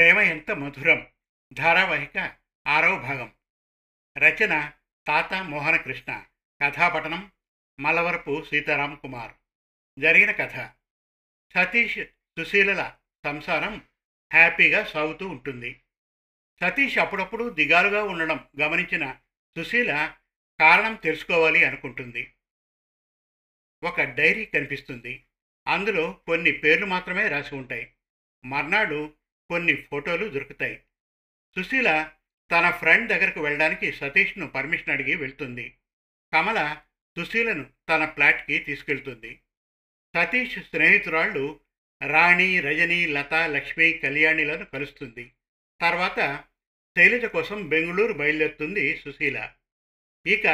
ప్రేమ ఎంత మధురం. ధారావాహిక ఆరవ భాగం. రచన తాత మోహనకృష్ణ కథాపటనం మలవరపు సీతారాం కుమార్. జరిగిన కథ. సతీష్ సుశీలల సంసారం హ్యాపీగా సాగుతూ ఉంటుంది. సతీష్ అప్పుడప్పుడు దిగాలుగా ఉండడం గమనించిన సుశీల కారణం తెలుసుకోవాలి అనుకుంటుంది. ఒక డైరీ కనిపిస్తుంది. అందులో కొన్ని పేర్లు మాత్రమే రాసి ఉంటాయి. మర్నాడు కొన్ని ఫోటోలు దొరుకుతాయి. సుశీల తన ఫ్రెండ్ దగ్గరకు వెళ్ళడానికి సతీష్ను పర్మిషన్ అడిగి వెళ్తుంది. కమల సుశీలను తన ఫ్లాట్కి తీసుకెళ్తుంది. సతీష్ స్నేహితురాళ్ళు రాణి రజని లత లక్ష్మి కళ్యాణిలను కలుస్తుంది. తర్వాత శైలజ కోసం బెంగళూరు బయలుదేరుతుంది సుశీల. ఇక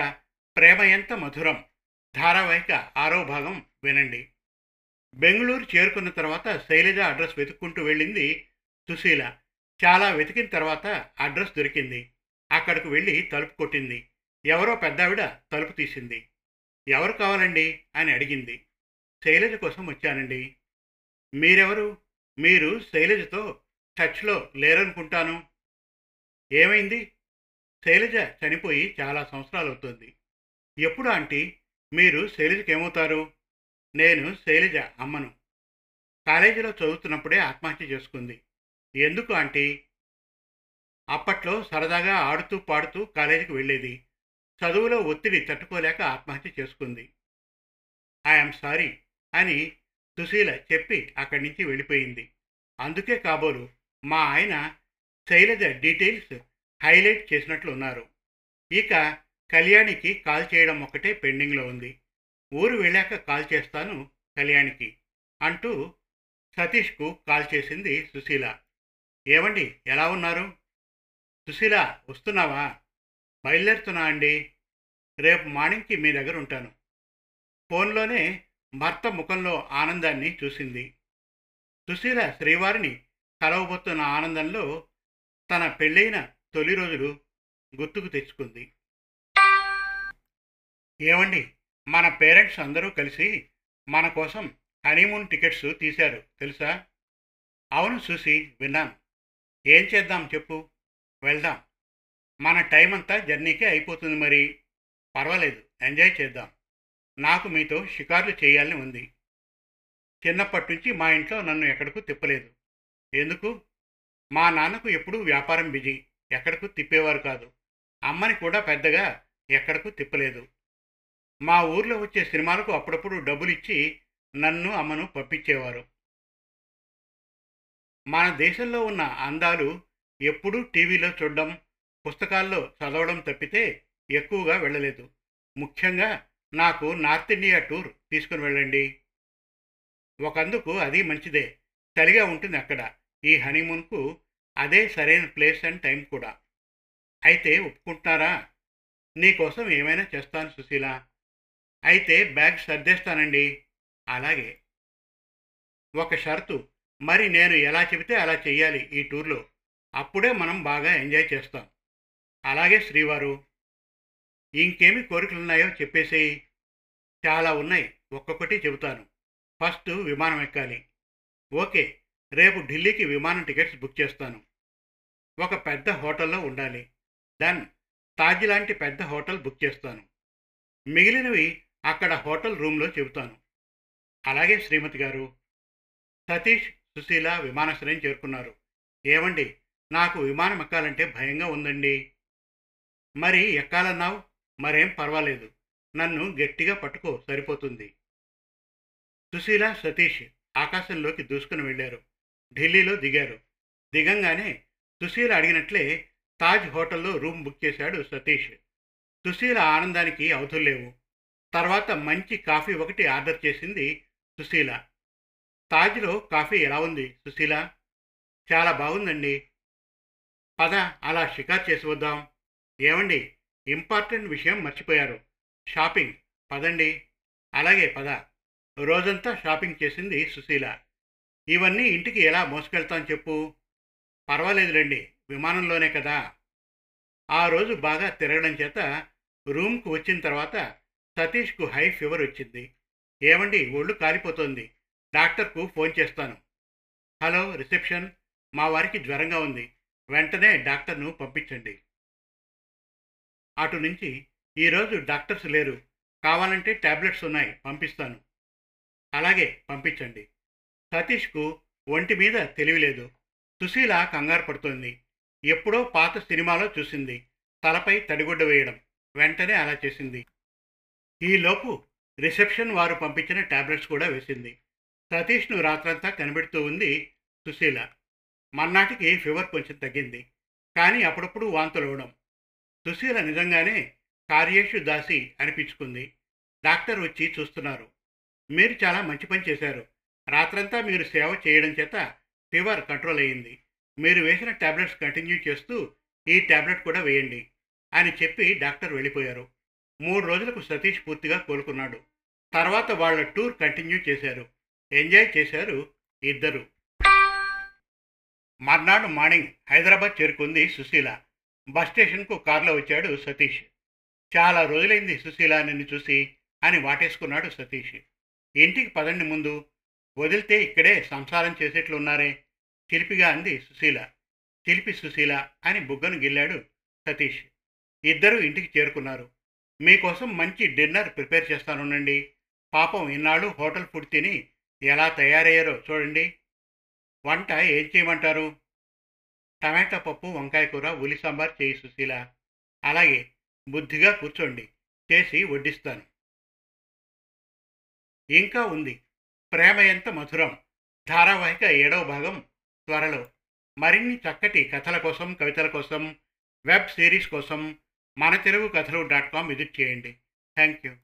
ప్రేమ ఎంత మధురం! ధారావాహిక ఆరో భాగం వినండి. బెంగళూరు చేరుకున్న తర్వాత శైలజ అడ్రస్ వెతుక్కుంటూ వెళ్ళింది సుశీల చాలా వెతికిన తర్వాత అడ్రస్ దొరికింది. అక్కడికి వెళ్ళి తలుపు కొట్టింది. ఎవరో పెద్దావిడ తలుపు తీసింది. ఎవరు కావాలండి? అని అడిగింది. శైలజ కోసం వచ్చానండి. మీరెవరు? మీరు శైలజతో టచ్లో లేరనుకుంటాను. ఏమైంది? శైలజ చనిపోయి చాలా సంవత్సరాలు అవుతుంది ఎప్పుడు ఆంటీ? మీరు శైలజకి ఏమవుతారు నేను శైలజ అమ్మను. కాలేజీలో చదువుతున్నప్పుడే ఆత్మహత్య చేసుకుంది. ఎందుకు ఆంటీ? అప్పట్లో సరదాగా ఆడుతూ పాడుతూ కాలేజీకి వెళ్ళేది. చదువులో ఒత్తిడి తట్టుకోలేక ఆత్మహత్య చేసుకుంది. ఐఎమ్ సారీ అని సుశీల చెప్పి అక్కడి నుంచి వెళ్ళిపోయింది. అందుకే కాబోలు మా ఆయన శైలజ డీటెయిల్స్ హైలైట్ చేసినట్లు ఉన్నారు. ఇక కళ్యాణికి కాల్ చేయడం ఒక్కటే పెండింగ్లో ఉంది. ఊరు వెళ్ళాక కాల్ చేస్తాను కళ్యాణికి అంటూ సతీష్కు కాల్ చేసింది సుశీల. ఏమండి ఎలా ఉన్నారు? సుశీల వస్తున్నావా? బయలుదేరుతున్నా అండి. రేపు మార్నింగ్కి మీ దగ్గర ఉంటాను. ఫోన్లోనే భర్త ముఖంలో ఆనందాన్ని చూసింది. సుశీల శ్రీవారిని కలవబోతున్న ఆనందంలో తన పెళ్ళైన తొలి రోజులు గుర్తుకు తెచ్చుకుంది. ఏమండి మన పేరెంట్స్ అందరూ కలిసి మన కోసం హనీమూన్ టికెట్స్ తీశారు. తెలుసా? అవును చూసి విన్నాను. ఏం చేద్దాం చెప్పు. వెళ్దాం. మన టైం అంతా జర్నీకే అయిపోతుంది మరి. పర్వాలేదు. ఎంజాయ్ చేద్దాం. నాకు మీతో షికార్లు చేయాలని ఉంది. చిన్నప్పటి నుంచి మా ఇంట్లో నన్ను ఎక్కడకు తిప్పలేదు. ఎందుకు? మా నాన్నకు ఎప్పుడూ వ్యాపారం బిజీ. ఎక్కడకు తిప్పేవారు కాదు. అమ్మని కూడా పెద్దగా ఎక్కడకు తిప్పలేదు. మా ఊర్లో వచ్చే సినిమాలకు అప్పుడప్పుడు డబ్బులు ఇచ్చి నన్ను అమ్మను పంపించేవారు. మన దేశంలో ఉన్న అందాలు ఎప్పుడూ టీవీలో చూడడం పుస్తకాల్లో చదవడం తప్పితే ఎక్కువగా వెళ్ళలేదు. ముఖ్యంగా నాకు నార్త్ ఇండియా టూర్ తీసుకుని వెళ్ళండి. ఒకందుకు అది మంచిదే. చలిగా ఉంటుంది అక్కడ. ఈ హనీమూన్కు అదే సరైన ప్లేస్ అండ్ టైం కూడా. అయితే ఒప్పుకుంటున్నారా? నీకోసం ఏమైనా చేస్తాను సుశీల. అయితే బ్యాగ్ సర్దేస్తానండి. అలాగే. ఒక షరతు. మరి నేను ఎలా చెబితే అలా చెయ్యాలి ఈ టూర్లో. అప్పుడే మనం బాగా ఎంజాయ్ చేస్తాం. అలాగే శ్రీవారు ఇంకేమి కోరికలు ఉన్నాయో చెప్పేసేయి చాలా ఉన్నాయి. ఒక్కొక్కటి చెబుతాను. ఫస్ట్ విమానం ఎక్కాలి. ఓకే రేపు ఢిల్లీకి విమానం టికెట్స్ బుక్ చేస్తాను. ఒక పెద్ద హోటల్లో ఉండాలి. డన్. తాజ్ లాంటి పెద్ద హోటల్ బుక్ చేస్తాను. మిగిలినవి అక్కడ హోటల్ రూమ్లో చెబుతాను. అలాగే శ్రీమతి గారు సతీష్ సుశీల విమానాశ్రయం చేరుకున్నారు. ఏమండి నాకు విమానం ఎక్కాలంటే భయంగా ఉందండి. మరి ఎక్కాలన్నావు? మరేం పర్వాలేదు. నన్ను గట్టిగా పట్టుకో సరిపోతుంది. సుశీల సతీష్ ఆకాశంలోకి దూసుకుని వెళ్ళారు. ఢిల్లీలో దిగారు. దిగంగానే సుశీల అడిగినట్లే తాజ్ హోటల్లో రూమ్ బుక్ చేశాడు సతీష్. సుశీల ఆనందానికి అవధుల్లేవు తర్వాత మంచి కాఫీ ఒకటి ఆర్డర్ చేసింది సుశీల. తాజ్లో కాఫీ ఎలా ఉంది సుశీల? చాలా బాగుందండి. పద అలా షికార్ చేసి వద్దాం. ఏమండి ఇంపార్టెంట్ విషయం మర్చిపోయారు. షాపింగ్ పదండి. అలాగే పద. రోజంతా షాపింగ్ చేసింది సుశీల. ఇవన్నీ ఇంటికి ఎలా మోసుకెళ్తాం చెప్పు. పర్వాలేదులేండి విమానంలోనే కదా. ఆ రోజు బాగా తిరగడం చేత రూమ్కు వచ్చిన తర్వాత సతీష్కు హై ఫీవర్ వచ్చింది. ఏమండి ఒళ్ళు కాలిపోతోంది. డాక్టర్కు ఫోన్ చేస్తాను. Hello reception. మా వారికి జ్వరంగా ఉంది. వెంటనే డాక్టర్ను పంపించండి. అటు నుంచి ఈరోజు డాక్టర్స్ లేరు. కావాలంటే ట్యాబ్లెట్స్ ఉన్నాయి పంపిస్తాను. అలాగే పంపించండి. సతీష్కు ఒంటి మీద తెలివిలేదు సుశీల కంగారు పడుతోంది. ఎప్పుడో పాత సినిమాలో చూసింది. తలపై తడిగుడ్డ వేయడం. వెంటనే అలా చేసింది. ఈలోపు రిసెప్షన్ వారు పంపించిన టాబ్లెట్స్ కూడా వేసింది. సతీష్ను రాత్రంతా కనిపెడుతూ ఉంది సుశీల. మర్నాటికి ఫీవర్ కొంచెం తగ్గింది. కానీ అప్పుడప్పుడు వాంతులు అవడం. సుశీల నిజంగానే కార్యేషు దాసి అనిపించుకుంది. డాక్టర్ వచ్చి చూస్తున్నారు. మీరు చాలా మంచి పని చేశారు. రాత్రంతా మీరు సేవ చేయడం చేత ఫీవర్ కంట్రోల్ అయ్యింది. మీరు వేసిన టాబ్లెట్స్ కంటిన్యూ చేస్తూ ఈ టాబ్లెట్ కూడా వేయండి అని చెప్పి డాక్టర్ వెళ్ళిపోయారు. మూడు రోజులకు సతీష్ పూర్తిగా కోలుకున్నాడు. తర్వాత వాళ్ళ టూర్ కంటిన్యూ చేశారు. ఎంజాయ్ చేశారు ఇద్దరు. మర్నాడు మార్నింగ్ హైదరాబాద్ చేరుకుంది సుశీల. బస్ స్టేషన్కు కారులో వచ్చాడు సతీష్. చాలా రోజులైంది సుశీల నిన్ను చూసి అని వాటేసుకున్నాడు సతీష్. ఇంటికి పదండి ముందు. వదిలితే ఇక్కడే సంసారం చేసేట్లున్నారే చిలిపిగా అంది సుశీల. చిలిపి సుశీల అని బుగ్గను గిల్లాడు సతీష్. ఇద్దరూ ఇంటికి చేరుకున్నారు. మీకోసం మంచి డిన్నర్ ప్రిపేర్ చేస్తానుండండి. పాపం ఇన్నాళ్ళు హోటల్ ఫుడ్ తిని ఎలా తయారయ్యారో చూడండి. వంట ఏం చేయమంటారు? టమాటా పప్పు వంకాయ కూర ఉలి సాంబార్ చేయి సుశీల. అలాగే బుద్ధిగా కూర్చోండి. చేసి వడ్డిస్తాను. ఇంకా ఉంది. ప్రేమ ఎంత మధురం. ధారావాహిక ఏడవ భాగం త్వరలో. మరిన్ని చక్కటి కథల కోసం కవితల కోసం వెబ్ సిరీస్ కోసం మన తెలుగు కథలు డాట్ కామ్ విజిట్ చేయండి. Thank you